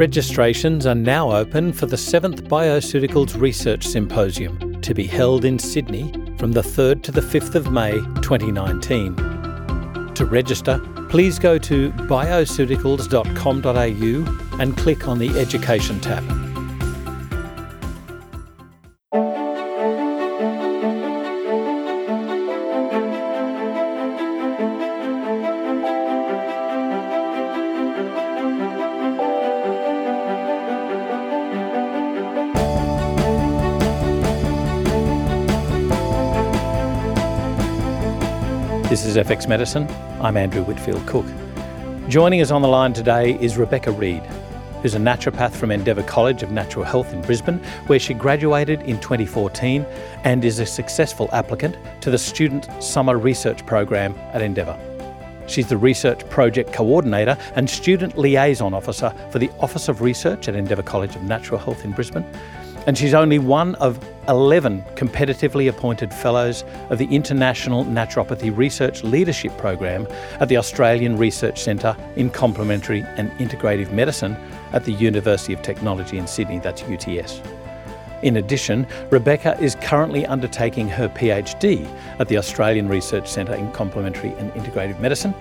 Registrations are now open for the 7th Bioceuticals Research Symposium to be held in Sydney from the 3rd to the 5th of May 2019. To register, please go to bioceuticals.com.au and click on the Education tab. FX Medicine. I'm Andrew Whitfield Cook. Joining us on the line today is Rebecca Reid, who's a naturopath from Endeavour College of Natural Health in Brisbane, where she graduated in 2014 and is a successful applicant to the Student Summer Research Program at Endeavour. She's the Research Project Coordinator and Student Liaison Officer for the Office of Research at Endeavour College of Natural Health in Brisbane and she's only one of 11 competitively appointed Fellows of the International Naturopathy Research Leadership Program at the Australian Research Centre in Complementary and Integrative Medicine at the University of Technology in Sydney, that's UTS. In addition, Rebecca is currently undertaking her PhD at the Australian Research Centre in Complementary and Integrative Medicine,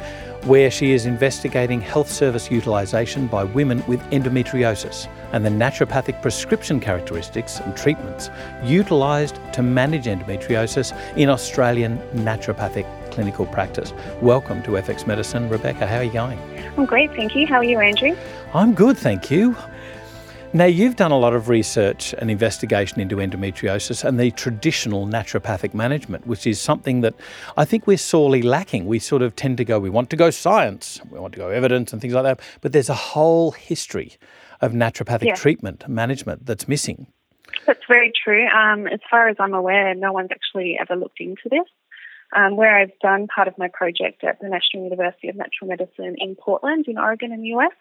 where she is investigating health service utilisation by women with endometriosis and the naturopathic prescription characteristics and treatments utilised to manage endometriosis in Australian naturopathic clinical practice. Welcome to FX Medicine. Rebecca, how are you going? I'm great, thank you. How are you, Andrew? I'm good, thank you. Now, you've done a lot of research and investigation into endometriosis and the traditional naturopathic management, which is something that I think we're sorely lacking. We sort of tend to go, we want to go science, we want to go evidence and things like that, but there's a whole history of naturopathic yeah. treatment management that's missing. That's very true. Um, as far as I'm aware, no one's actually ever looked into this. Um, where I've done part of my project at the National University of Natural Medicine in Portland, in Oregon, in the US,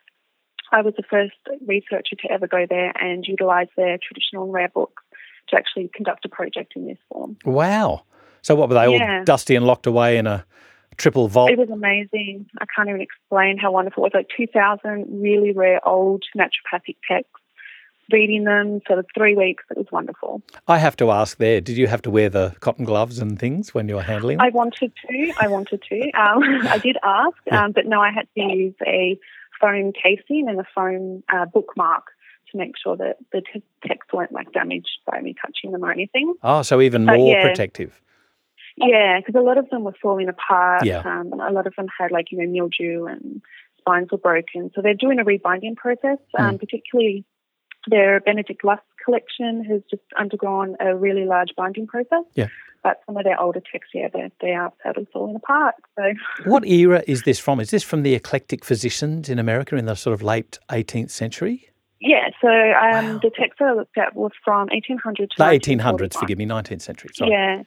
I was the first researcher to ever go there and utilise their traditional and rare books to actually conduct a project in this form. Wow. So what were they yeah. all dusty and locked away in a triple vault? It was amazing. I can't even explain how wonderful it was. Like 2,000 really rare old naturopathic texts. Reading them for the three weeks, it was wonderful. I have to ask there, did you have to wear the cotton gloves and things when you were handling them? I wanted to. I wanted to. Um, I did ask, yeah. um, but no, I had to use a foam casing and a foam uh, bookmark to make sure that the t- text weren't like damaged by me touching them or anything. Oh, so even but, more yeah. protective. Yeah, because a lot of them were falling apart. Yeah. Um, a lot of them had like you know mildew and spines were broken. So they're doing a rebinding process. Um, mm. Particularly, their Benedict Lust collection has just undergone a really large binding process. Yeah. But some of their older texts, yeah, they, they are sadly falling apart. So, what era is this from? Is this from the eclectic physicians in America in the sort of late 18th century? Yeah, so um, wow. the texts I looked at was from 1800 to the 1800s. Forgive me, 19th century. Sorry. Yeah,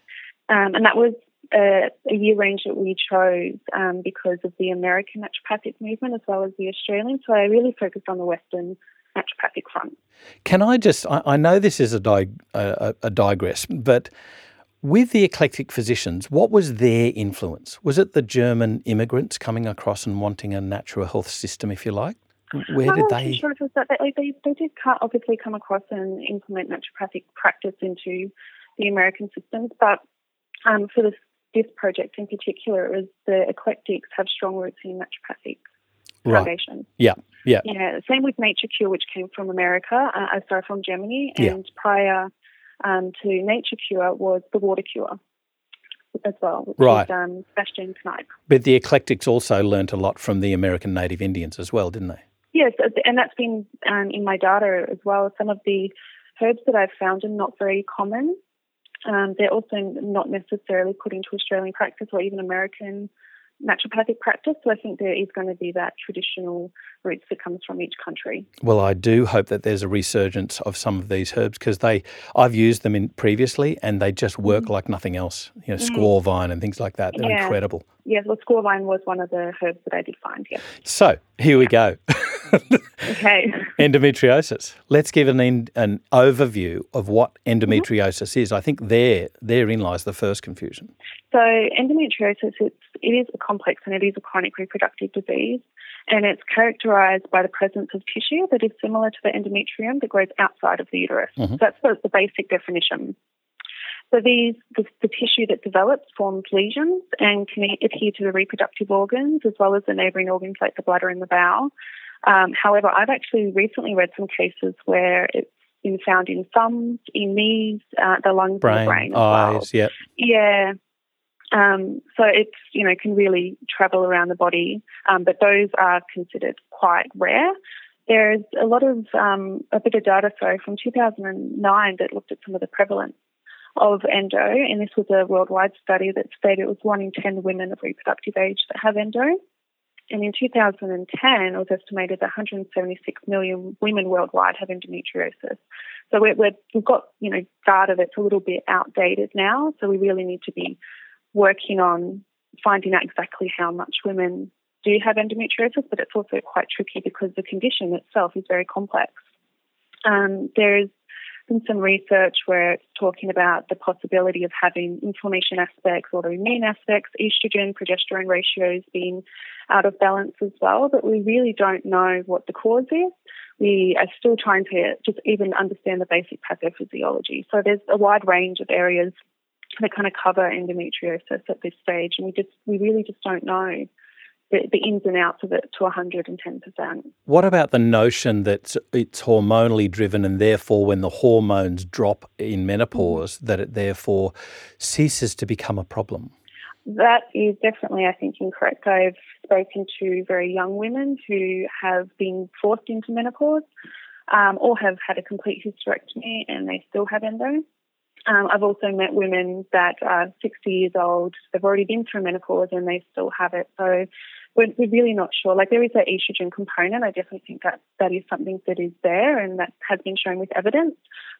um, and that was a, a, year range that we chose um, because of the American naturopathic movement as well as the Australian. So I really focused on the Western naturopathic front. Can I just? I, I know this is a, a, a digress, but with the eclectic physicians, what was their influence? Was it the German immigrants coming across and wanting a natural health system, if you like? Where did they? Sure it was that they, they, they did obviously come across and implement naturopathic practice into the American systems, but um, for this, this project in particular, it was the eclectics have strong roots in naturopathic right. foundation. Yeah, yeah. Yeah, same with Nature Cure, which came from America, uh, sorry, from Germany, and yeah. prior um, to Nature Cure was the Water Cure as well, which right. is um, Sebastian Kneipp. But the eclectics also learnt a lot from the American native Indians as well, didn't they? Yes, and that's been um, in my data as well. Some of the herbs that I've found are not very common um, they're also not necessarily put into Australian practice or even American naturopathic practice. So I think there is going to be that traditional roots that comes from each country. Well, I do hope that there's a resurgence of some of these herbs because they I've used them in previously and they just work mm like nothing else. You know, mm squaw vine and things like that. They're yeah. incredible. Yes, well, squaw vine was one of the herbs that I did find. Yes. So here we go. okay. endometriosis. Let's give an an overview of what endometriosis mm-hmm. is. I think there therein lies the first confusion. So endometriosis it's, it is a complex and it is a chronic reproductive disease, and it's characterized by the presence of tissue that is similar to the endometrium that grows outside of the uterus. Mm-hmm. So that's the, the, basic definition. So these the, the, tissue that develops forms lesions and can adhere to the reproductive organs as well as the neighbouring organs like the bladder and the bowel. Um, however, I've actually recently read some cases where it's been found in thumbs, in knees, uh, the lungs, brain, and the brain as eyes, well. yeah, yeah. Um, so it's you know can really travel around the body, um, but those are considered quite rare. There's a lot of um, a bit of data, sorry, from 2009 that looked at some of the prevalence of endo, and this was a worldwide study that stated it was one in 10 women of reproductive age that have endo. And in 2010, it was estimated that 176 million women worldwide have endometriosis. So we have got, you know, data that's a little bit outdated now. So we really need to be working on finding out exactly how much women do have endometriosis, but it's also quite tricky because the condition itself is very complex. Um, there's been some research where it's talking about the possibility of having inflammation aspects, or the autoimmune aspects, estrogen, progesterone ratios being out of balance as well, but we really don't know what the cause is. We are still trying to just even understand the basic pathophysiology. So there's a wide range of areas that kind of cover endometriosis at this stage, and we just we really just don't know the, the ins and outs of it to 110%. What about the notion that it's hormonally driven, and therefore, when the hormones drop in menopause, that it therefore ceases to become a problem? That is definitely, I think, incorrect. I've spoken to very young women who have been forced into menopause um, or have had a complete hysterectomy and they still have endo. Um, I've also met women that are 60 years old, they've already been through menopause and they still have it. So we're, we're really not sure. Like there is an estrogen component. I definitely think that that is something that is there and that has been shown with evidence,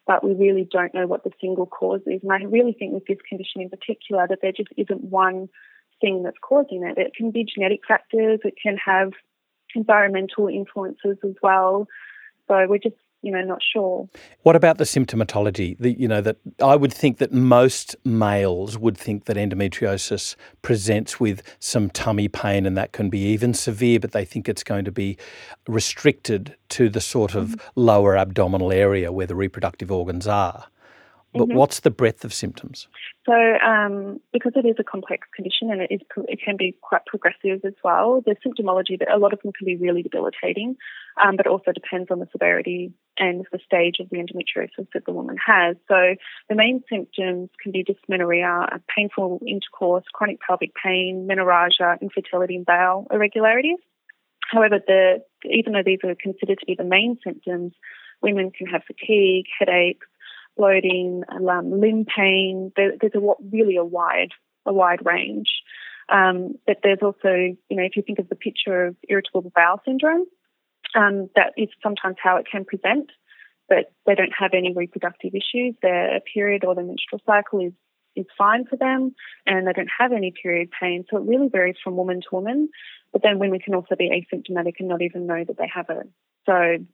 but we really don't know what the single cause is. And I really think with this condition in particular that there just isn't one thing that's causing it. It can be genetic factors, it can have environmental influences as well. So we're just you know, not sure. What about the symptomatology? The, you know, that I would think that most males would think that endometriosis presents with some tummy pain and that can be even severe, but they think it's going to be restricted to the sort of mm-hmm. lower abdominal area where the reproductive organs are. But mm-hmm. what's the breadth of symptoms? So, um, because it is a complex condition and it is, it can be quite progressive as well. The symptomology that a lot of them can be really debilitating, um, but also depends on the severity and the stage of the endometriosis that the woman has. So, the main symptoms can be dysmenorrhea, painful intercourse, chronic pelvic pain, menorrhagia, infertility, and bowel irregularities. However, the, even though these are considered to be the main symptoms, women can have fatigue, headaches bloating, um, limb pain. There, there's a really a wide a wide range. Um, but there's also, you know, if you think of the picture of irritable bowel syndrome, um, that is sometimes how it can present, but they don't have any reproductive issues. Their period or their menstrual cycle is is fine for them, and they don't have any period pain. So it really varies from woman to woman. But then women can also be asymptomatic and not even know that they have it. So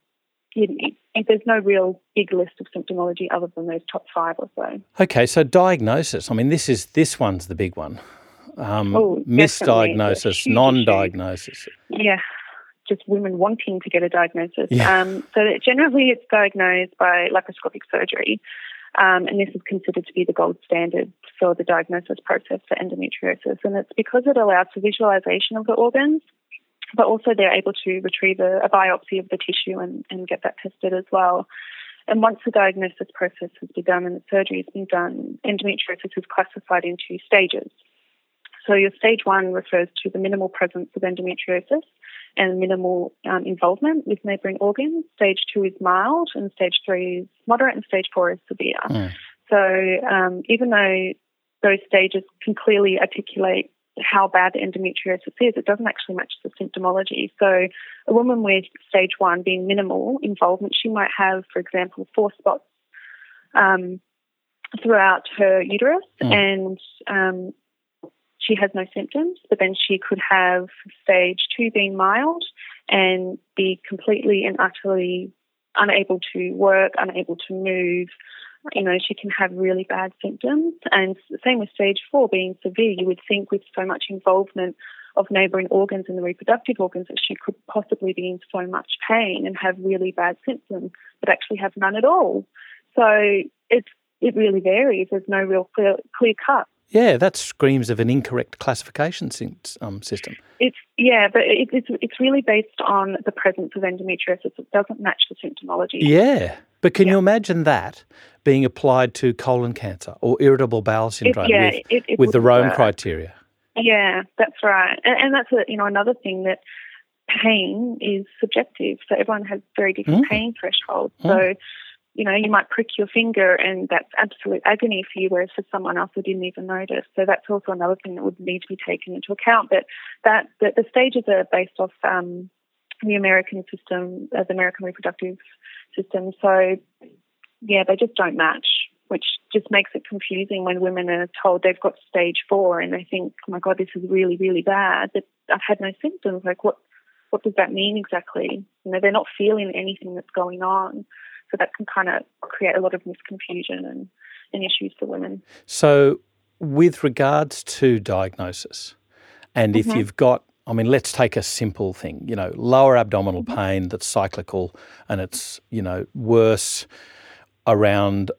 there's no real big list of symptomology other than those top five or so. Okay, so diagnosis. I mean, this is this one's the big one. Um, oh, misdiagnosis, non-diagnosis. Yeah, just women wanting to get a diagnosis. Yeah. Um, so generally, it's diagnosed by laparoscopic surgery, um, and this is considered to be the gold standard for the diagnosis process for endometriosis. And it's because it allows for visualization of the organs but also they're able to retrieve a, a biopsy of the tissue and, and get that tested as well. And once the diagnosis process has been done and the surgery has been done, endometriosis is classified into stages. So your stage one refers to the minimal presence of endometriosis and minimal um, involvement with neighbouring organs. Stage two is mild, and stage three is moderate, and stage four is severe. Mm. So um, even though those stages can clearly articulate how bad the endometriosis is, it doesn't actually match the symptomology. So, a woman with stage one being minimal involvement, she might have, for example, four spots um, throughout her uterus, mm. and um, she has no symptoms. But then she could have stage two being mild and be completely and utterly unable to work, unable to move, you know, she can have really bad symptoms. And same with stage four being severe. You would think with so much involvement of neighbouring organs and the reproductive organs that she could possibly be in so much pain and have really bad symptoms, but actually have none at all. So it's it really varies. There's no real clear clear cut. Yeah, that screams of an incorrect classification um, system. It's yeah, but it, it's it's really based on the presence of endometriosis. It doesn't match the symptomology. Yeah, but can yeah. you imagine that being applied to colon cancer or irritable bowel syndrome it, yeah, with, it, it with the Rome work. criteria? Yeah, that's right, and, and, that's a, you know another thing that pain is subjective. So everyone has very different mm. pain thresholds. Mm. So you know, you might prick your finger and that's absolute agony for you, whereas for someone else who didn't even notice. So that's also another thing that would need to be taken into account. But that, that the stages are based off um, the American system, uh, the American reproductive system. So yeah, they just don't match, which just makes it confusing when women are told they've got stage four and they think, oh my God, this is really, really bad. That I've had no symptoms. Like what, what does that mean exactly? You know, they're not feeling anything that's going on. So that can kind of create a lot of misconfusion and, and issues for women. So, with regards to diagnosis, and mm-hmm. if you've got I mean, let's take a simple thing, you know, lower abdominal mm-hmm. pain that's cyclical and it's, you know, worse around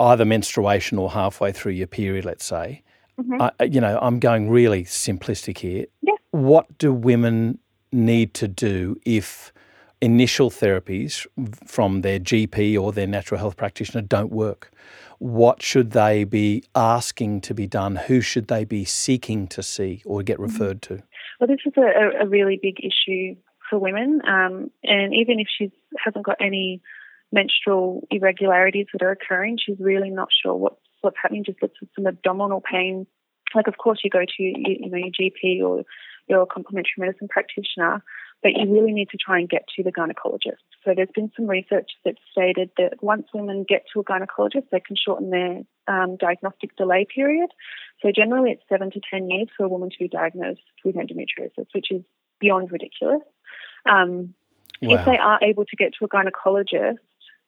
either menstruation or halfway through your period, let's say. Mm-hmm. I, you know, I'm going really simplistic here. Yeah. What do women need to do if initial therapies from their GP or their natural health practitioner don't work? What should they be asking to be done? Who should they be seeking to see or get mm-hmm. referred to? Well, this is a, a really big issue for women, um, and even if she hasn't got any menstrual irregularities that are occurring, she's really not sure what's what's happening. Just looks at some abdominal pain. Like, of course, you go to you, you know your GP or your complementary medicine practitioner, but you really need to try and get to the gynecologist. So there's been some research that stated that once women get to a gynecologist, they can shorten their um, diagnostic delay period. So generally, it's seven to ten years for a woman to be diagnosed with endometriosis, which is beyond ridiculous. Um, wow. If they are able to get to a gynecologist,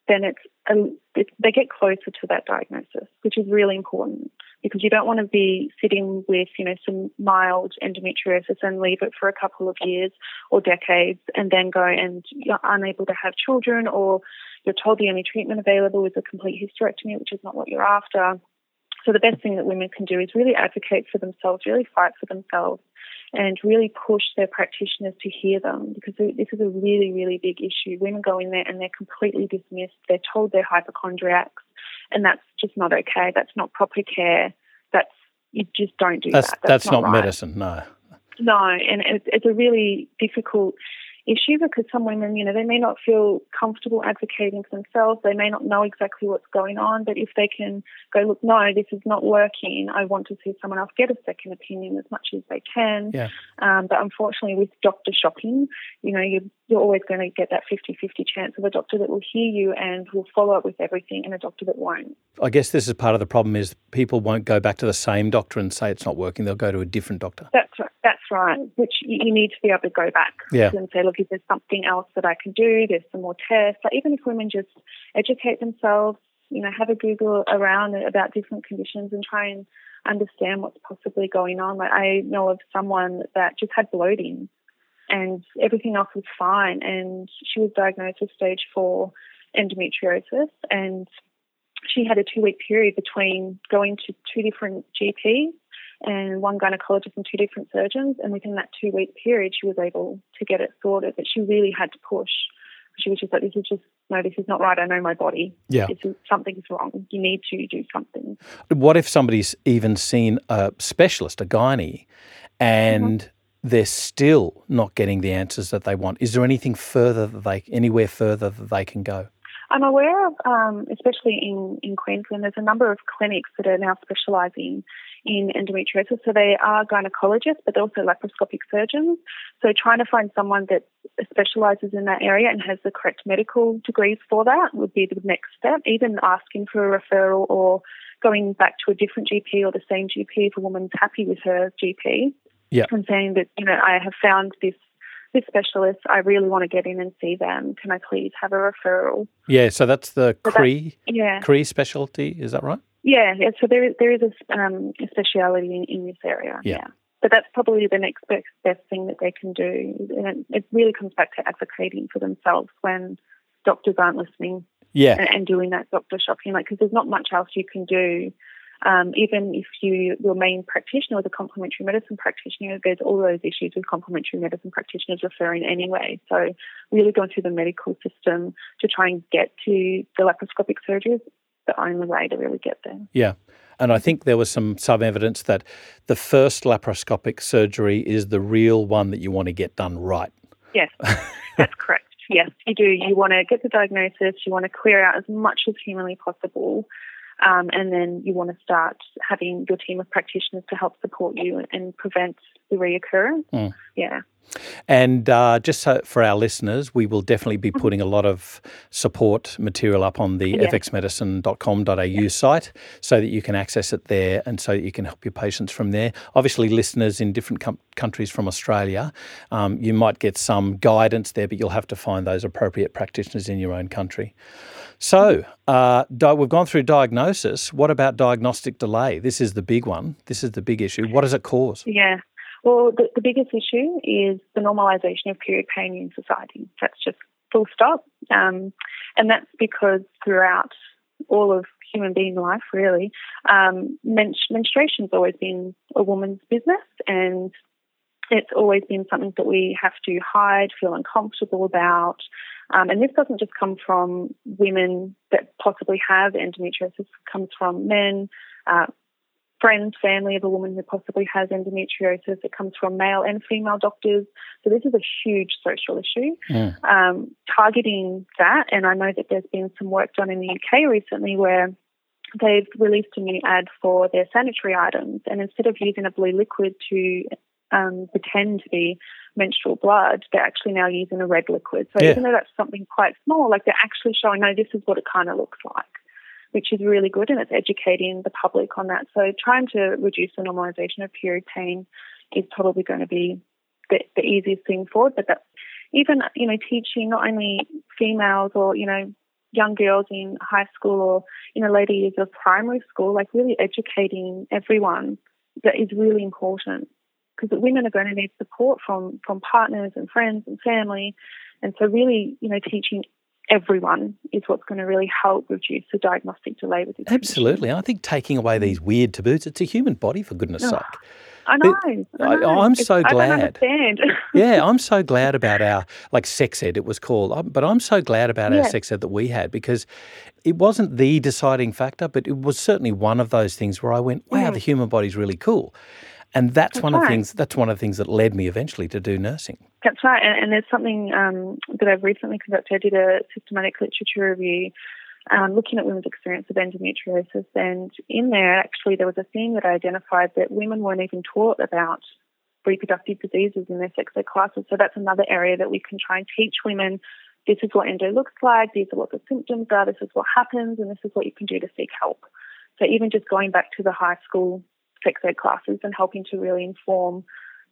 then it's, um, a, it, they get closer to that diagnosis, which is really important because you don't want to be sitting with, you know, some mild endometriosis and leave it for a couple of years or decades and then go and you're unable to have children or you're told the only treatment available is a complete hysterectomy, which is not what you're after. So the best thing that women can do is really advocate for themselves, really fight for themselves, and really push their practitioners to hear them because this is a really, really big issue. Women go in there and they're completely dismissed. They're told they're hypochondriacs and that's just not okay. That's not proper care. That's you just don't do that's, that. That's, that's not, not right. medicine. No. No, and it's, it's a really difficult issue because some women, you know, they may not feel comfortable advocating for themselves. They may not know exactly what's going on, but if they can go, look, no, this is not working. I want to see someone else get a second opinion as much as they can. Yeah. Um, but unfortunately, with doctor shopping, you know, you're, you're always going to get that 50 50 chance of a doctor that will hear you and will follow up with everything and a doctor that won't. I guess this is part of the problem is people won't go back to the same doctor and say it's not working. They'll go to a different doctor. That's right. That's right. Which you need to be able to go back yeah. and say, look, is there something else that I can do? There's some more tests. Like even if women just educate themselves, you know, have a Google around about different conditions and try and understand what's possibly going on. Like I know of someone that just had bloating and everything else was fine and she was diagnosed with stage four endometriosis and she had a two week period between going to two different GPs and one gynecologist and two different surgeons. And within that two week period, she was able to get it sorted. But she really had to push. She was just like, this is just, no, this is not right. I know my body. Yeah. This is, something's wrong. You need to do something. What if somebody's even seen a specialist, a gynae, and mm-hmm they're still not getting the answers that they want. Is there anything further that they, anywhere further that they can go? I'm aware of, um, especially in, in Queensland, there's a number of clinics that are now specialising in endometriosis. So they are gynecologists, but they're also laparoscopic surgeons. So trying to find someone that specialises in that area and has the correct medical degrees for that would be the next step. Even asking for a referral or going back to a different GP or the same GP if a woman's happy with her GP. Yeah. And saying that, you know, I have found this this specialist, I really want to get in and see them. Can I please have a referral? Yeah, so that's the so CREI, yeah. CREI specialty, is that right? Yeah, yeah. So there is there is a, um, a speciality in, in this area. Yeah. yeah. but that's probably the next best, best thing that they can do. And it, it really comes back to advocating for themselves when doctors aren't listening Yeah. and, and doing that doctor shopping. Like, because there's not much else you can do. Um, even if you your main practitioner was a complementary medicine practitioner, there's all those issues with complementary medicine practitioners referring anyway. So really going through the medical system to try and get to the laparoscopic surgery is the only way to really get there. Yeah. And I think there was some some evidence that the first laparoscopic surgery is the real one that you want to get done right. Yes, that's correct. Yes, you do. You want to get the diagnosis, you want to clear out as much as humanly possible, um, and then you want to start having your team of practitioners to help support you and prevent the reoccurrence. Mm. Yeah. And uh, just so for our listeners, we will definitely be putting a lot of support material up on the Yeah. fxmedicine.com.au site so that you can access it there and so that you can help your patients from there. Obviously, listeners in different com- countries from Australia, um, you might get some guidance there, but you'll have to find those appropriate practitioners in your own country. So, uh, di- we've gone through diagnosis. What about diagnostic delay? This is the big one. This is the big issue. What does it cause? Yeah. Well, the, the biggest issue is the normalisation of period pain in society. That's just full stop. Um, and that's because throughout all of human being life, really, um, men- menstruation's always been a woman's business and it's always been something that we have to hide, feel uncomfortable about. Um, and this doesn't just come from women that possibly have endometriosis, it comes from men, uh, friends, family of a woman who possibly has endometriosis. It comes from male and female doctors. So this is a huge social issue. Mm. Um, targeting that, and I know that there's been some work done in the UK recently where they've released a new ad for their sanitary items, and instead of using a blue liquid to um, pretend to be menstrual blood, they're actually now using a red liquid. So Yeah. even though that's something quite small, like they're actually showing, no, this is what it kind of looks like which is really good and it's educating the public on that. So trying to reduce the normalisation of period pain is probably going to be the, the easiest thing forward. But that even, you know, teaching not only females or, you know, young girls in high school or, you know, later years of primary school, like really educating everyone that is really important because the women are going to need support from, from partners and friends and family. And so really, you know, teaching everyone is what's going to really help reduce the diagnostic delay with this. condition. Absolutely. I think taking away these weird taboos, it's a human body, for goodness Oh, sake. I know. I I- know. I'm It's- so I don't glad. understand. Yeah, I'm so glad about our, like sex ed, it was called. Um, But I'm so glad about our sex ed that we had because it wasn't the deciding factor, but it was certainly one of those things where I went, wow, the human body's really cool. And that's, That's one of the things. That's one of the things that led me eventually to do nursing. That's right. And, and there's something um, that I've recently conducted. I did a systematic literature review um, looking at women's experience of endometriosis. And in there, actually, there was a theme that I identified that women weren't even taught about reproductive diseases in their sex ed classes. So that's another area that we can try and teach women. This is what endo looks like. These are what the symptoms are. This is what happens, and this is what you can do to seek help. So even just going back to the high school sex ed classes and helping to really inform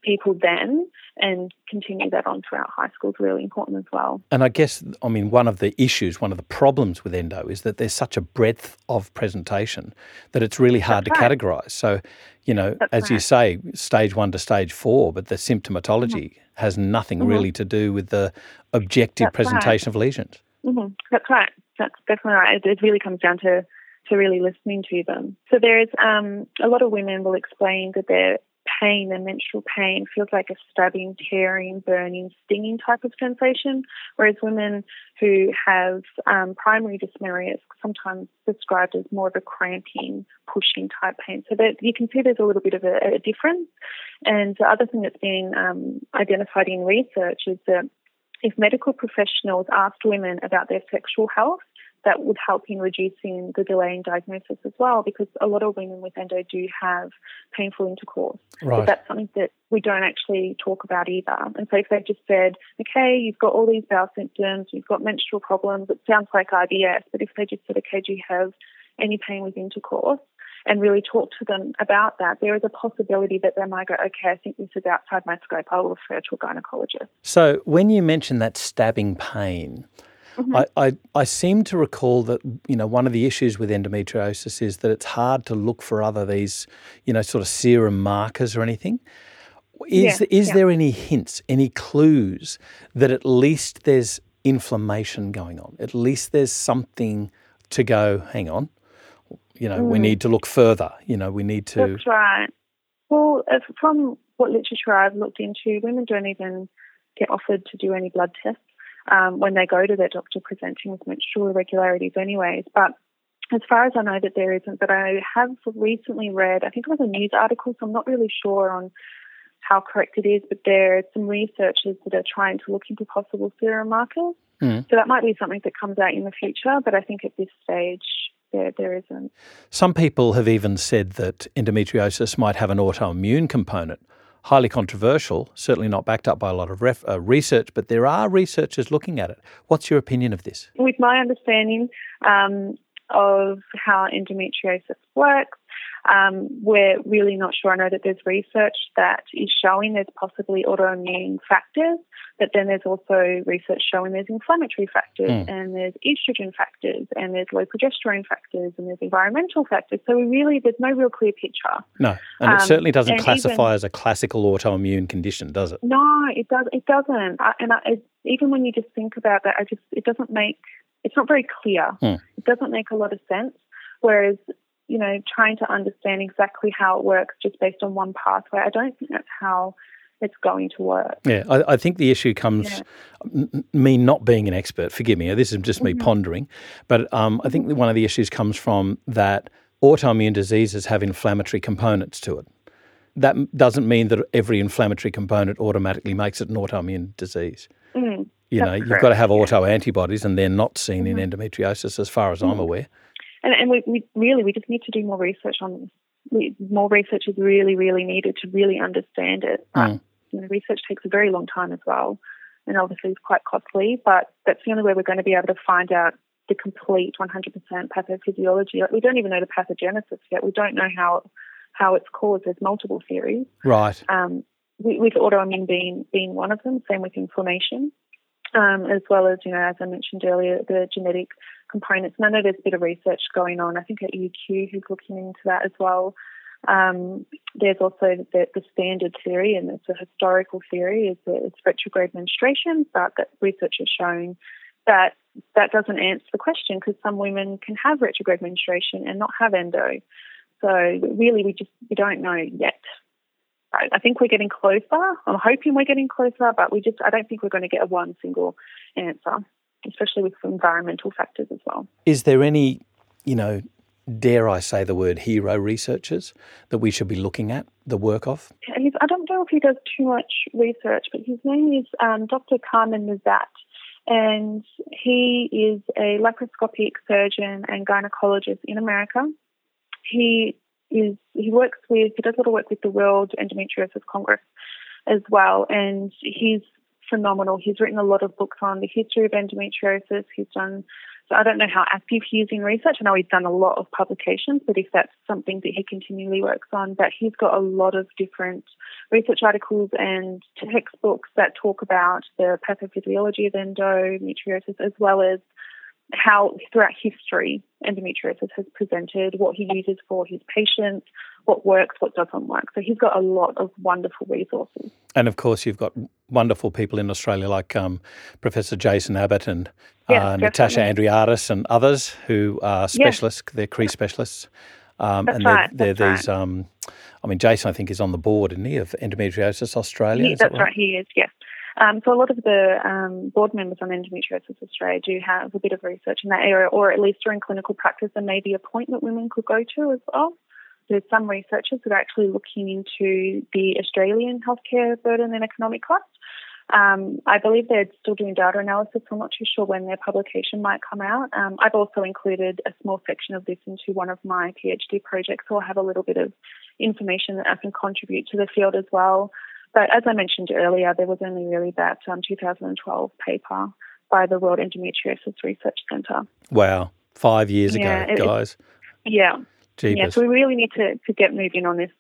people then and continue that on throughout high school is really important as well. And I guess, I mean, one of the issues, one of the problems with endo is that there's such a breadth of presentation that it's really hard That's to right. categorise. So, you know, That's as you say, stage one to stage four, but the symptomatology has nothing Mhm. really to do with the objective That's right. presentation of lesions. hmm That's right. That's definitely right. It, it really comes down to to really listening to them. So there is um, a lot of women will explain that their pain, their menstrual pain, feels like a stabbing, tearing, burning, stinging type of sensation, whereas women who have um, primary dysmenorrhea is sometimes described as more of a cramping, pushing type pain. So that you can see there's a little bit of a, a difference. And the other thing that's been um, identified in research is that if medical professionals asked women about their sexual health, that would help in reducing the delay in diagnosis as well, because a lot of women with endo do have painful intercourse. But that's something that we don't actually talk about either. And so if they just said, okay, you've got all these bowel symptoms, you've got menstrual problems, it sounds like IBS, but if they just said, okay, do you have any pain with intercourse? And really talk to them about that, there is a possibility that they might go, okay, I think this is outside my scope, I will refer to a gynecologist. So when you mentioned that stabbing pain, I, I, I seem to recall that you know one of the issues with endometriosis is that it's hard to look for other these you know sort of serum markers or anything. Is Yeah, is yeah. there any hints, any clues that at least there's inflammation going on? At least there's something to go. Hang on, you know, we Mm. need to look further. You know, we need to. That's right. Well, from what literature I've looked into, women don't even get offered to do any blood tests um, when they go to their doctor presenting with menstrual irregularities, anyways. But as far as I know, that there isn't. But I have recently read, I think it was a news article, so I'm not really sure on how correct it is, but there are some researchers that are trying to look into possible serum markers. Mm. So that might be something that comes out in the future, but I think at this stage there there isn't. Some people have even said that endometriosis might have an autoimmune component. Highly controversial, certainly not backed up by a lot of ref, uh, research, but there are researchers looking at it. What's your opinion of this? With my understanding um, of how endometriosis works, um, we're really not sure. I know that there's research that is showing there's possibly autoimmune factors, but then there's also research showing there's inflammatory factors Mm. and there's estrogen factors and there's low progesterone factors and there's environmental factors. So we really, there's no real clear picture. No, and it Um, certainly doesn't classify even- as a classical autoimmune condition, does it? No, it does. It doesn't. I, and I, it, even when you just think about that, I just it doesn't make. It's not very clear. Hmm. It doesn't make a lot of sense. Whereas, you know, trying to understand exactly how it works just based on one pathway, I don't think that's how it's going to work. Yeah, I, I think the issue comes Yeah. m- me not being an expert. Forgive me, this is just me Mhm. pondering, but um, I think one of the issues comes from that autoimmune diseases have inflammatory components to it. That doesn't mean that every inflammatory component automatically makes it an autoimmune disease. Mm. You know, you've got to have yeah. auto antibodies, and they're not seen in Mhm. endometriosis, as far as I'm Mhm. aware. And, and we, we really we just need to do more research on this. We, more research is really really needed to really understand it. Mm. you know, research takes a very long time as well, and obviously it's quite costly. But that's the only way we're going to be able to find out the complete 100% pathophysiology. Like, we don't even know the pathogenesis yet. We don't know how how it's caused. There's multiple theories. Right. Um, with, with autoimmune being being one of them. Same with inflammation, um, as well as you know, as I mentioned earlier, the genetic components. And I know there's a bit of research going on. I think at UQ who's looking into that as well. Um, there's also the, the standard theory, and it's a historical theory, is that it's retrograde menstruation, but that research has shown that that doesn't answer the question because some women can have retrograde menstruation and not have endo. So really, we just we don't know yet. I, think we're getting closer. I'm hoping we're getting closer, but we just I don't think we're going to get a one single answer, especially with environmental factors as well. Is there any, you know, dare I say the word hero researchers that we should be looking at the work of? He's, I don't know if he does too much research, but his name is um, Dr. Camran Nezhat, and he is a laparoscopic surgeon and gynecologist in America. He is he works with he does a lot of work with the World Endometriosis Congress as well, and he's phenomenal. He's written a lot of books on the history of endometriosis. He's done so I don't know how active he is in research. I know he's done a lot of publications, but if that's something that he continually works on, but he's got a lot of different research articles and textbooks that talk about the pathophysiology of endometriosis as well as how throughout history endometriosis has presented, what he uses for his patients, what works, what doesn't work. So he's got a lot of wonderful resources. And of course, you've got wonderful people in Australia like um, Professor Jason Abbott and Yes, uh, Natasha. Andreadis and others who are specialists. They're CREI specialists. Um, That's and they're, right, they're that's these, um, I mean, Jason, I think, is on the board, isn't he, of Endometriosis Australia? He, Is that that's right, he is, yes. Um, so a lot of the um, board members on Endometriosis Australia do have a bit of research in that area, or at least during clinical practice, and maybe a point that women could go to as well. There's some researchers that are actually looking into the Australian healthcare burden and economic cost. Um, I believe they're still doing data analysis. I'm not too sure when their publication might come out. Um, I've also included a small section of this into one of my PhD projects, so I'll have a little bit of information that I can contribute to the field as well. But as I mentioned earlier, there was only really that um, 2012 paper by the World Endometriosis Research Centre. Wow, five years Yeah, ago, it- guys. Yeah, yeah. Jeepers. So we really need to, to get moving on this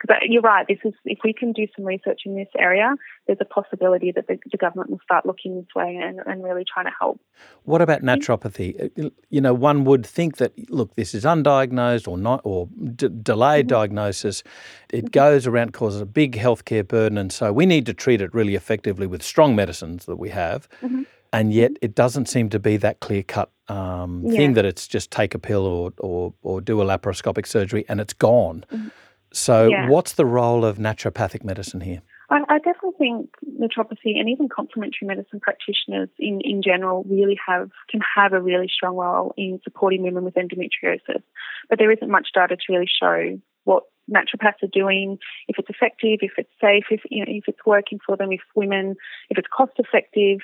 Because you're right. This is if we can do some research in this area, there's a possibility that the, the government will start looking this way and, and really trying to help. What about naturopathy? Uh, you know, one would think that look, this is undiagnosed or not or d- delayed mm-hmm. diagnosis. It mm-hmm. goes around, causes a big healthcare burden, and so we need to treat it really effectively with strong medicines that we have. Mm-hmm and yet it doesn't seem to be that clear cut um, yeah. thing that it's just take a pill or, or, or do a laparoscopic surgery and it's gone. Mm-hmm. So, yeah. what's the role of naturopathic medicine here? I, I, definitely think naturopathy and even complementary medicine practitioners in, in general really have can have a really strong role in supporting women with endometriosis. But there isn't much data to really show what naturopaths are doing, if it's effective, if it's safe, if you know, if it's working for them, if women, if it's cost effective,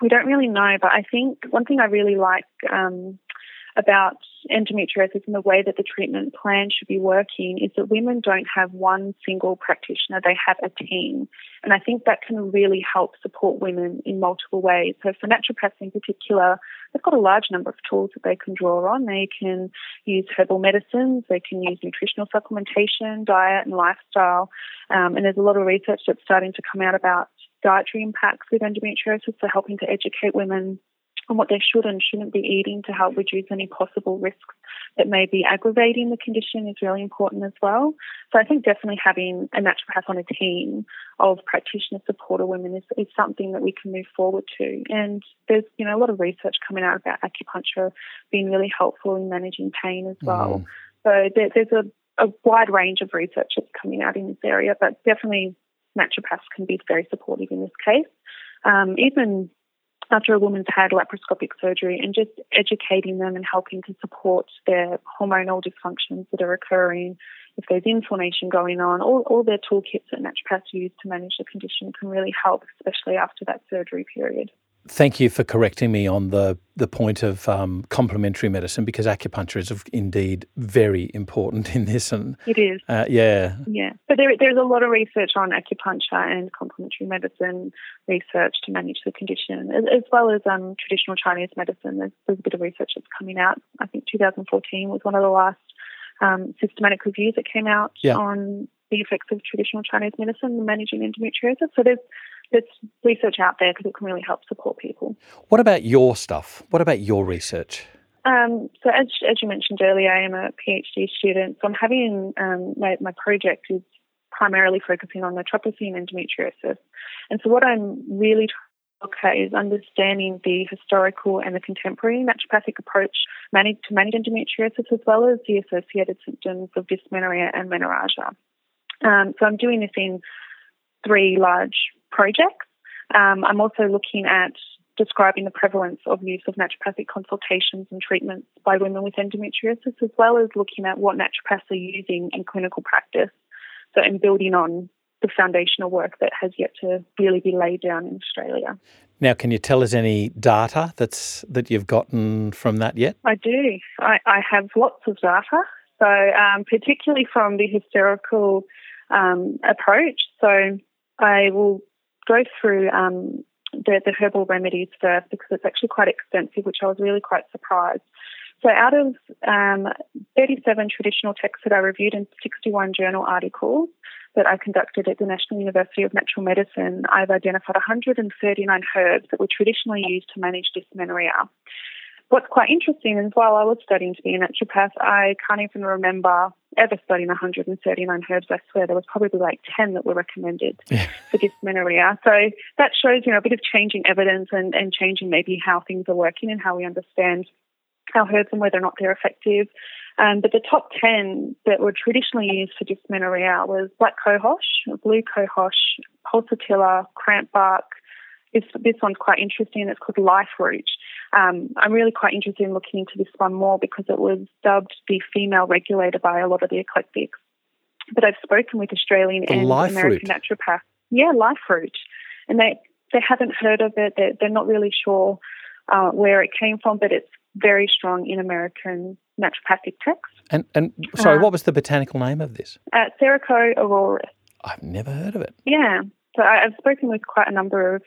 we don't really know, but I think one thing I really like um, about endometriosis and the way that the treatment plan should be working is that women don't have one single practitioner, they have a team. And I think that can really help support women in multiple ways. So for naturopaths in particular, they've got a large number of tools that they can draw on. They can use herbal medicines, they can use nutritional supplementation, diet and lifestyle. Um, and there's a lot of research that's starting to come out about dietary impacts with endometriosis, so helping to educate women on what they should and shouldn't be eating to help reduce any possible risks that may be aggravating the condition is really important as well. So I think definitely having a naturopath on a team of practitioner supporter women is, is something that we can move forward to. And there's, you know, a lot of research coming out about acupuncture being really helpful in managing pain as well. Mm. So there, there's a, a wide range of research that's coming out in this area, but definitely naturopaths can be very supportive in this case. Um, even after a woman's had laparoscopic surgery and just educating them and helping to support their hormonal dysfunctions that are occurring, if there's inflammation going on, all, all their toolkits that naturopaths use to manage the condition can really help, especially after that surgery period. Thank you for correcting me on the, the point of um, complementary medicine because acupuncture is indeed very important in this. And it is. Uh, yeah. Yeah. But there, there's a lot of research on acupuncture and complementary medicine research to manage the condition, as, as well as um, traditional Chinese medicine. There's, there's, a bit of research that's coming out. I think 2014 was one of the last um, systematic reviews that came out yeah. on the effects of traditional Chinese medicine managing endometriosis. So there's there's research out there because it can really help support people. What about your stuff? What about your research? Um, so as, as you mentioned earlier, I am a PhD student. So I'm having um, my, my project is primarily focusing on naturopathy and endometriosis. And so what I'm really okay is understanding the historical and the contemporary naturopathic approach managed to manage endometriosis as well as the associated symptoms of dysmenorrhea and menorrhagia. Um, so I'm doing this in three large projects. Um, I'm also looking at describing the prevalence of use of naturopathic consultations and treatments by women with endometriosis, as well as looking at what naturopaths are using in clinical practice. So, in building on the foundational work that has yet to really be laid down in Australia. Now, can you tell us any data that's that you've gotten from that yet? I do. I, I have lots of data. So, um, particularly from the historical um, approach. So, I will go through um, the, the herbal remedies first because it's actually quite extensive, which I was really quite surprised. So, out of um, 37 traditional texts that I reviewed and 61 journal articles that I conducted at the National University of Natural Medicine, I've identified 139 herbs that were traditionally used to manage dysmenorrhea. What's quite interesting is while I was studying to be a naturopath, I can't even remember ever studying 139 herbs. I swear there was probably like 10 that were recommended yeah. for dysmenorrhea. So that shows, you know, a bit of changing evidence and, and changing maybe how things are working and how we understand our herbs and whether or not they're effective. Um, but the top 10 that were traditionally used for dysmenorrhea was black cohosh, blue cohosh, pulsatilla, cramp bark, this, this one's quite interesting. It's called Life Root. Um, I'm really quite interested in looking into this one more because it was dubbed the female regulator by a lot of the eclectics. But I've spoken with Australian the and American naturopaths. Yeah, Life Root. And they, they haven't heard of it. They're, they're not really sure uh, where it came from, but it's very strong in American naturopathic texts. And, and sorry, uh, what was the botanical name of this? Uh, auroris. I've never heard of it. Yeah. So I've spoken with quite a number of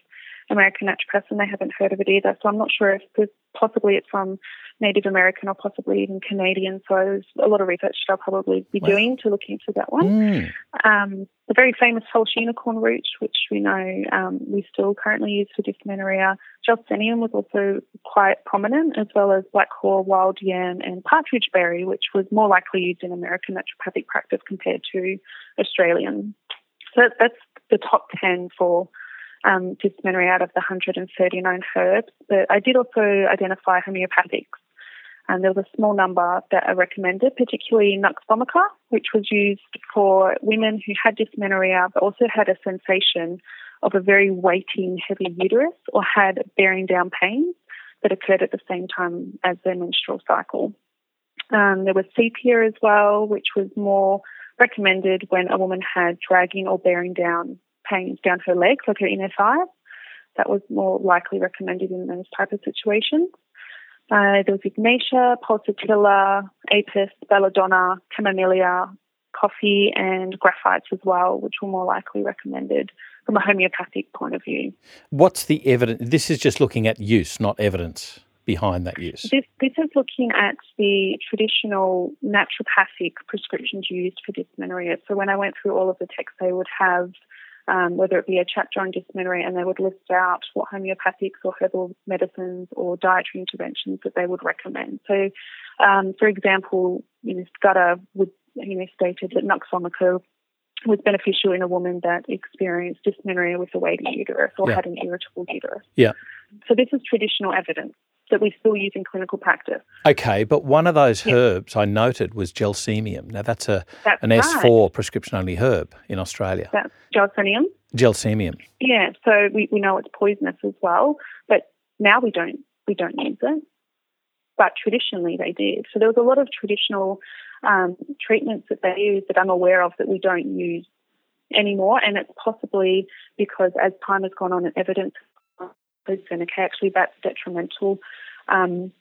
American naturopaths and they haven't heard of it either. So I'm not sure if possibly it's from Native American or possibly even Canadian. So there's a lot of research that I'll probably be wow. doing to look into that one. Mm. Um, the very famous false unicorn root, which we know um, we still currently use for dysmenorrhea. Gelsemium was also quite prominent, as well as black haw, wild yam, and partridge berry, which was more likely used in American naturopathic practice compared to Australian. So that's the top 10 for um, dysmenorrhea out of the 139 herbs. But I did also identify homeopathics and there was a small number that are recommended, particularly Nux vomica, which was used for women who had dysmenorrhea but also had a sensation of a very weighting, heavy uterus or had bearing down pains that occurred at the same time as their menstrual cycle. Um, there was sepia as well, which was more recommended when a woman had dragging or bearing down pains down her legs, like her inner thighs. That was more likely recommended in those type of situations. Uh, there was Ignatia, Pulsatilla, Apis, Belladonna, Chamomilla, coffee, and graphites as well, which were more likely recommended from a homeopathic point of view. What's the evidence? This is just looking at use, not evidence behind that use. This, this is looking at the traditional naturopathic prescriptions used for dysmenorrhea. So when I went through all of the texts, they would have um, whether it be a chapter on dysmenorrhea, and they would list out what homeopathics or herbal medicines or dietary interventions that they would recommend. So, um, for example, you know, Scudder would, you know, stated that Nux vomica was beneficial in a woman that experienced dysmenorrhea with a weighty uterus or yeah. had an irritable uterus. Yeah. So this is traditional evidence that we still use in clinical practice. Okay, but one of those herbs I noted was gelsemium. Now that's a that's an right. S4 prescription only herb in Australia. That's gelsemium. Gelsemium. Yeah, so we, we know it's poisonous as well, but now we don't we don't use it. But traditionally they did. So there was a lot of traditional um, treatments that they use that I'm aware of that we don't use anymore, and it's possibly because as time has gone on and evidence Seneca, actually that's detrimental. Um,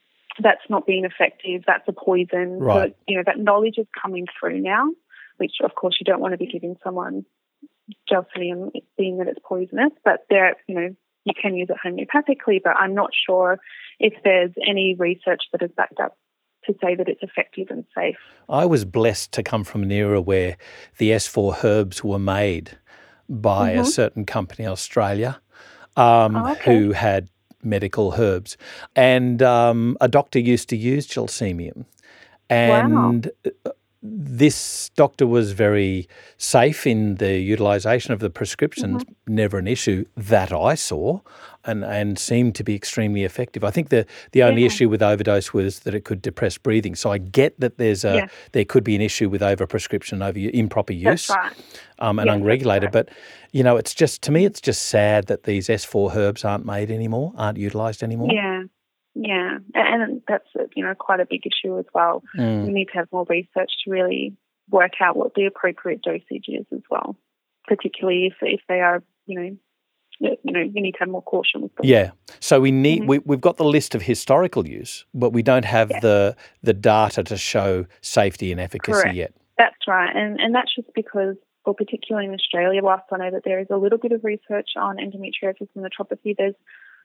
that's not being effective. That's a poison. Right. So, you know, that knowledge is coming through now, which of course you don't want to be giving someone gelsemium being that it's poisonous, but there, you know, you can use it homeopathically, but I'm not sure if there's any research that has backed up to say that it's effective and safe. I was blessed to come from an era where the S4 herbs were made by mm-hmm. a certain company in Australia um, oh, okay. who had medical herbs. And um, a doctor used to use gelsemium. And wow. This doctor was very safe in the utilization of the prescriptions, mm-hmm. never an issue that I saw, and, and seemed to be extremely effective. I think the, the only yeah. issue with overdose was that it could depress breathing. So I get that there's a yeah. there could be an issue with overprescription, over improper use, right. um, and unregulated. Right. But you know, it's just to me, it's just sad that these S4 herbs aren't made anymore, aren't utilized anymore. Yeah. Yeah, and that's you know quite a big issue as well. Mm. We need to have more research to really work out what the appropriate dosage is as well, particularly if if they are you know you know you need to have more caution with them. Yeah. So we need mm-hmm. we, we've got the list of historical use, but we don't have yeah. the the data to show safety and efficacy Correct. yet. That's right, and and that's just because. Or particularly in Australia, whilst I know that there is a little bit of research on endometriosis and naturopathy, there's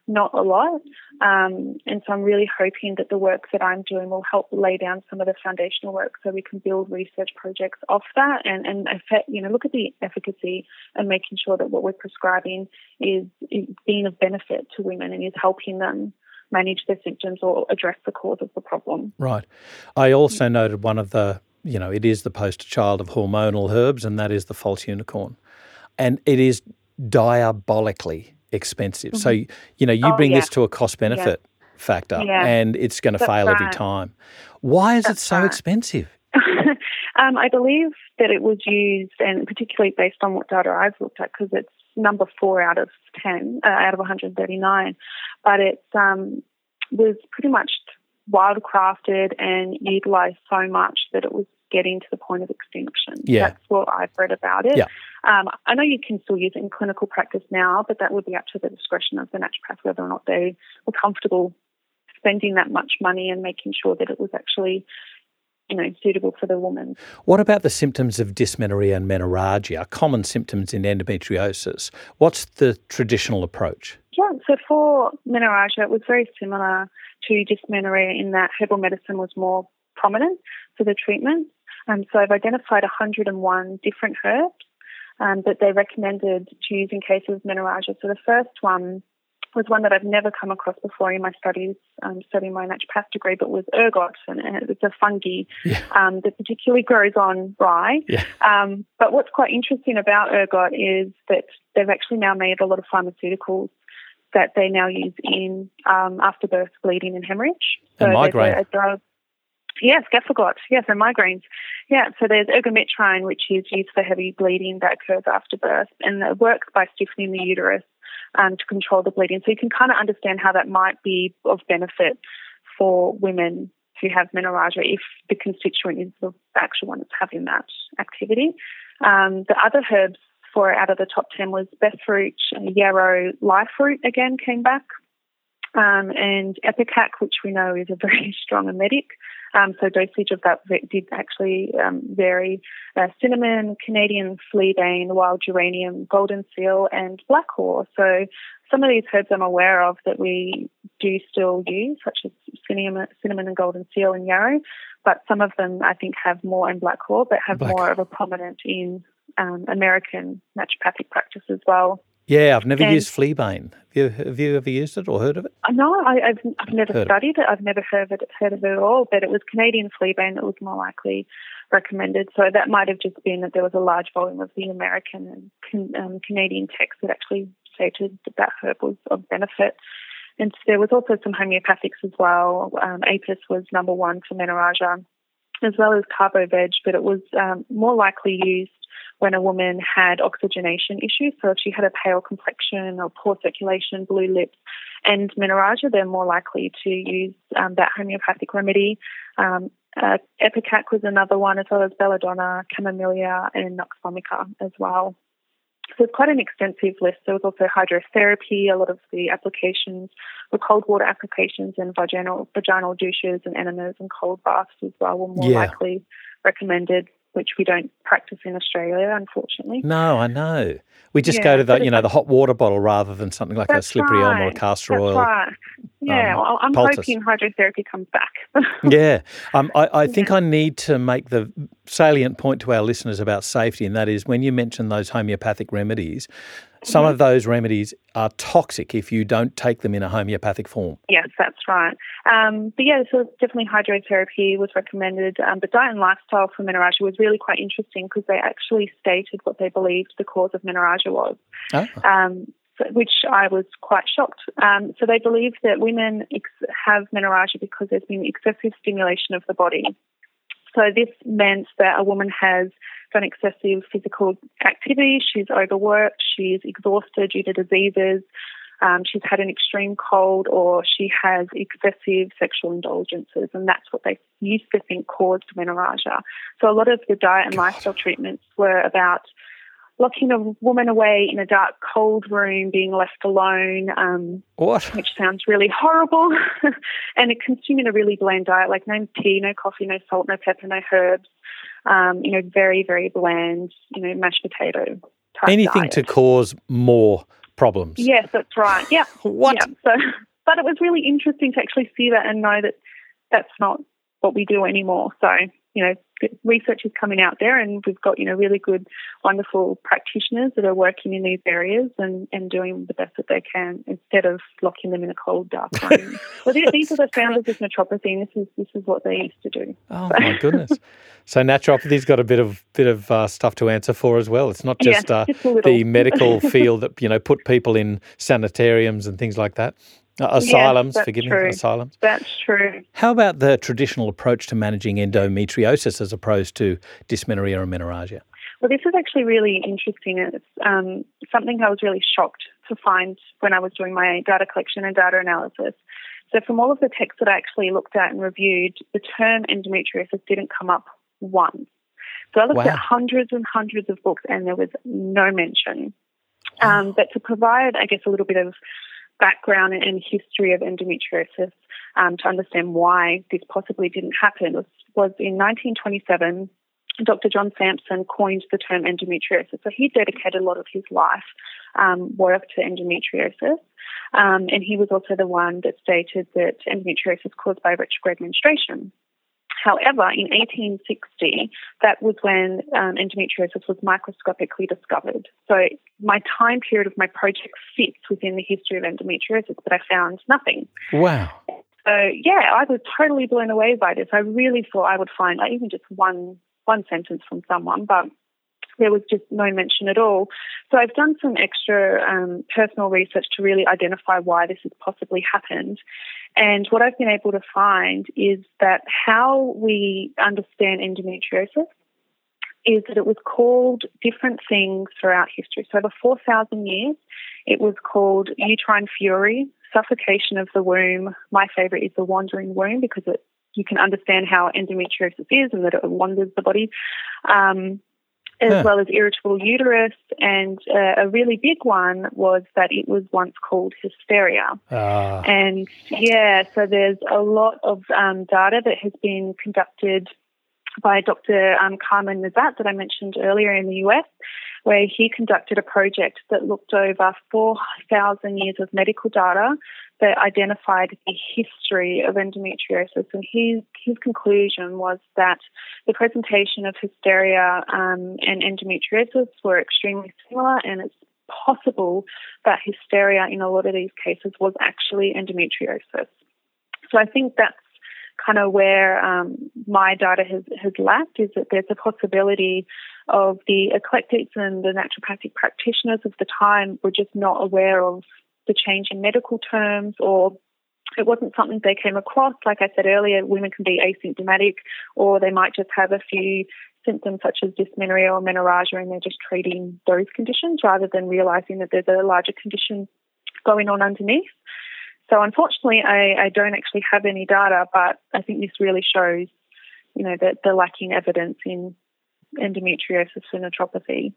not a lot. Um, and so I'm really hoping that the work that I'm doing will help lay down some of the foundational work so we can build research projects off that and, and effect, you know, look at the efficacy and making sure that what we're prescribing is, is being of benefit to women and is helping them manage their symptoms or address the cause of the problem. Right. I also noted one of the, you know, it is the poster child of hormonal herbs, and that is the false unicorn. And it is diabolically expensive. Mm-hmm. So, you know, you oh, bring yeah. this to a cost benefit yeah. factor yeah. and it's going to fail right. every time. Why is That's it so right. expensive? um, I believe that it was used, and particularly based on what data I've looked at, because it's number four out of 10, uh, out of 139, but it um, was pretty much wildcrafted and utilized so much that it was getting to the point of extinction. Yeah. That's what I've read about it. Yeah. Um, I know you can still use it in clinical practice now, but that would be up to the discretion of the naturopath whether or not they were comfortable spending that much money and making sure that it was actually you know, suitable for the woman. What about the symptoms of dysmenorrhea and menorrhagia, common symptoms in endometriosis? What's the traditional approach? Yeah, so for menorrhagia, it was very similar to dysmenorrhea in that herbal medicine was more prominent for the treatment. Um, so I've identified 101 different herbs um, that they recommended to use in cases of menorrhagia. So the first one was one that I've never come across before in my studies, um, studying my naturopath degree, but was ergot, and it's a fungi yeah. um, that particularly grows on rye. Yeah. Um, but what's quite interesting about ergot is that they've actually now made a lot of pharmaceuticals that they now use in um, afterbirth bleeding and hemorrhage. So and migraine. A, a drug, Yes, Cafergot. Yes, and migraines. Yeah, so there's ergometrine, which is used for heavy bleeding that occurs after birth, and it works by stiffening the uterus um, to control the bleeding. So you can kind of understand how that might be of benefit for women who have menorrhagia if the constituent is the actual one that's having that activity. Um, the other herbs for out of the top 10 was beetroot, yarrow, life root again came back, um, and ipecac, which we know is a very strong emetic. Um, so dosage of that did actually um, vary. Uh, cinnamon, Canadian fleabane, wild geranium, golden seal, and black haw. So some of these herbs I'm aware of that we do still use, such as cinnamon, cinnamon and golden seal and yarrow, but some of them I think have more in black haw, but have black. more of a prominent in um, American naturopathic practice as well. Yeah, I've never and, used fleabane. Have you, have you ever used it or heard of it? Uh, no, I, have I've never heard studied it. it. I've never heard of it, heard of it at all. But it was Canadian fleabane that was more likely recommended. So that might have just been that there was a large volume of the American and um, Canadian text that actually stated that that herb was of benefit. And there was also some homeopathics as well. Um, Apis was number one for menorrhagia, as well as Carbo-Veg, but it was um, more likely used when a woman had oxygenation issues. So if she had a pale complexion or poor circulation, blue lips, and menorrhagia, they're more likely to use um, that homeopathic remedy. Um, uh, Ipecac was another one, as well as belladonna, chamomilla, and nux vomica as well. So it's quite an extensive list. There was also hydrotherapy. A lot of the applications were cold water applications and vaginal vaginal douches and enemas and cold baths as well were more yeah. likely recommended which we don't practice in Australia, unfortunately. No, I know. We just yeah, go to the you know the hot water bottle rather than something like a slippery right. elm or a castor that's oil. Right. Yeah, um, well, I'm poultice. hoping hydrotherapy comes back. yeah, um, I, I think yeah. I need to make the salient point to our listeners about safety, and that is when you mention those homeopathic remedies, some mm-hmm. of those remedies are toxic if you don't take them in a homeopathic form. Yes, that's right. Um, but yeah, so definitely hydrotherapy was recommended. Um, but diet and lifestyle for menorrhagia was really quite interesting because they actually stated what they believed the cause of menorrhagia was. Oh. Which I was quite shocked. Um, so they believe that women ex- have menorrhagia because there's been excessive stimulation of the body. So this meant that a woman has done excessive physical activity, she's overworked, she's exhausted due to diseases, um, she's had an extreme cold, or she has excessive sexual indulgences, and that's what they used to think caused menorrhagia. So a lot of the diet and God. lifestyle treatments were about locking a woman away in a dark, cold room, being left alone. Um, what? Which sounds really horrible. and consuming a really bland diet, like no tea, no coffee, no salt, no pepper, no herbs. Um, you know, very, very bland, you know, mashed potato Anything diet. to cause more problems. Yes, that's right. Yeah. what? Yeah. So, but it was really interesting to actually see that and know that that's not what we do anymore. So, you know, research is coming out there and we've got, you know, really good, wonderful practitioners that are working in these areas and, and doing the best that they can instead of locking them in a cold, dark room. well, these are the founders of naturopathy and this is, this is what they used to do. Oh, so. my goodness. So naturopathy's got a bit of bit of uh, stuff to answer for as well. It's not just, yeah, uh, just the medical field that, you know, put people in sanitariums and things like that. Uh, asylums, yes, forgive true. me, asylums. That's true. How about the traditional approach to managing endometriosis as opposed to dysmenorrhea and menorrhagia? Well, this is actually really interesting. It's um, something I was really shocked to find when I was doing my data collection and data analysis. So, from all of the texts that I actually looked at and reviewed, the term endometriosis didn't come up once. So, I looked wow. at hundreds and hundreds of books and there was no mention. Um, but to provide, I guess, a little bit of background and history of endometriosis um, to understand why this possibly didn't happen was, was in 1927. Dr. John Sampson coined the term endometriosis. So he dedicated a lot of his life um, work to endometriosis. Um, and he was also the one that stated that endometriosis is caused by retrograde menstruation. However, in 1860, that was when um, endometriosis was microscopically discovered. So my time period of my project fits within the history of endometriosis, but I found nothing. Wow. So yeah, I was totally blown away by this. I really thought I would find like, even just one one sentence from someone, but there was just no mention at all. So I've done some extra um, personal research to really identify why this has possibly happened. And what I've been able to find is that how we understand endometriosis is that it was called different things throughout history. So over 4,000 years, it was called uterine fury, suffocation of the womb. My favorite is the wandering womb because it, you can understand how endometriosis is and that it wanders the body. Um, as huh. well as irritable uterus. And uh, a really big one was that it was once called hysteria. Ah. And yeah, so there's a lot of um, data that has been conducted by Dr. Um, Camran Nezhat that I mentioned earlier in the US, where he conducted a project that looked over 4,000 years of medical data that identified the history of endometriosis. And his, his conclusion was that the presentation of hysteria um, and endometriosis were extremely similar, and it's possible that hysteria in a lot of these cases was actually endometriosis. So I think that's kind of where um, my data has, has lacked is that there's a possibility of the eclectics and the naturopathic practitioners of the time were just not aware of the change in medical terms or it wasn't something they came across. Like I said earlier, women can be asymptomatic or they might just have a few symptoms such as dysmenorrhea or menorrhagia and they're just treating those conditions rather than realizing that there's a larger condition going on underneath. So unfortunately, I, I don't actually have any data, but I think this really shows, you know, that the lacking evidence in endometriosis and naturopathy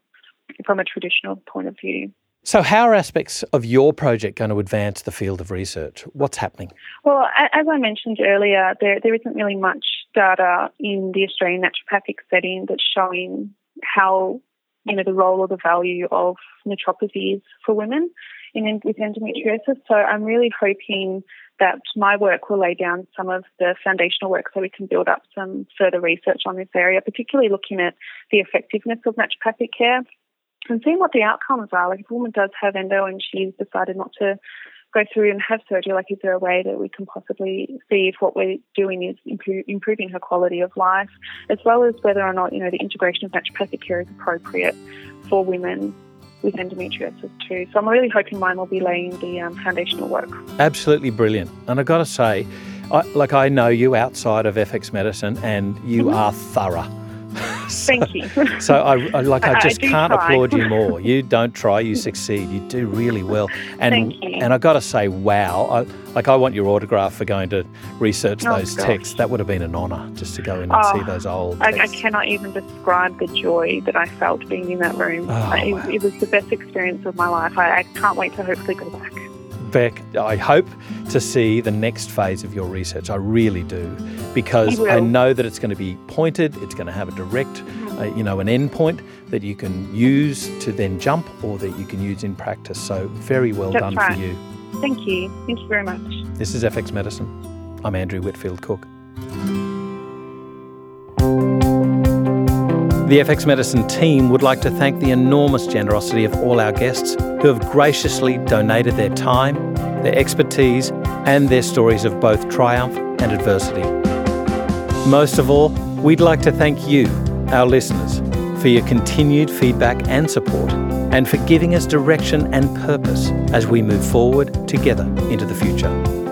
from a traditional point of view. So, how are aspects of your project going to advance the field of research? What's happening? Well, as I mentioned earlier, there, there isn't really much data in the Australian naturopathic setting that's showing how, you know, the role or the value of naturopathy is for women in, with endometriosis. So, I'm really hoping that my work will lay down some of the foundational work so we can build up some further research on this area, particularly looking at the effectiveness of naturopathic care and seeing what the outcomes are. Like if a woman does have endo and she's decided not to go through and have surgery, like is there a way that we can possibly see if what we're doing is improving her quality of life, as well as whether or not you know the integration of naturopathic care is appropriate for women with endometriosis too. So I'm really hoping mine will be laying the um, foundational work. Absolutely brilliant, and I've got to say. I, like I know you outside of FX medicine, and you mm-hmm. are thorough. Thank you. so I, I like I just I can't try. applaud you more. You don't try, you succeed. You do really well. And Thank you. and I got to say, wow! I, like I want your autograph for going to research oh, those gosh. texts. That would have been an honour just to go in and oh, see those old. I, I, cannot even describe the joy that I felt being in that room. Oh, it, wow. it, was the best experience of my life. I, I can't wait to hopefully go back. Beck, I hope to see the next phase of your research. I really do, because I know that it's going to be pointed. It's going to have a direct, uh, you know, an endpoint that you can use to then jump, or that you can use in practice. So very well That's done right. for you. Thank you. Thank you very much. This is FX Medicine. I'm Andrew Whitfield Cook. The FX Medicine team would like to thank the enormous generosity of all our guests who have graciously donated their time, their expertise, and their stories of both triumph and adversity. Most of all, we'd like to thank you, our listeners, for your continued feedback and support, and for giving us direction and purpose as we move forward together into the future.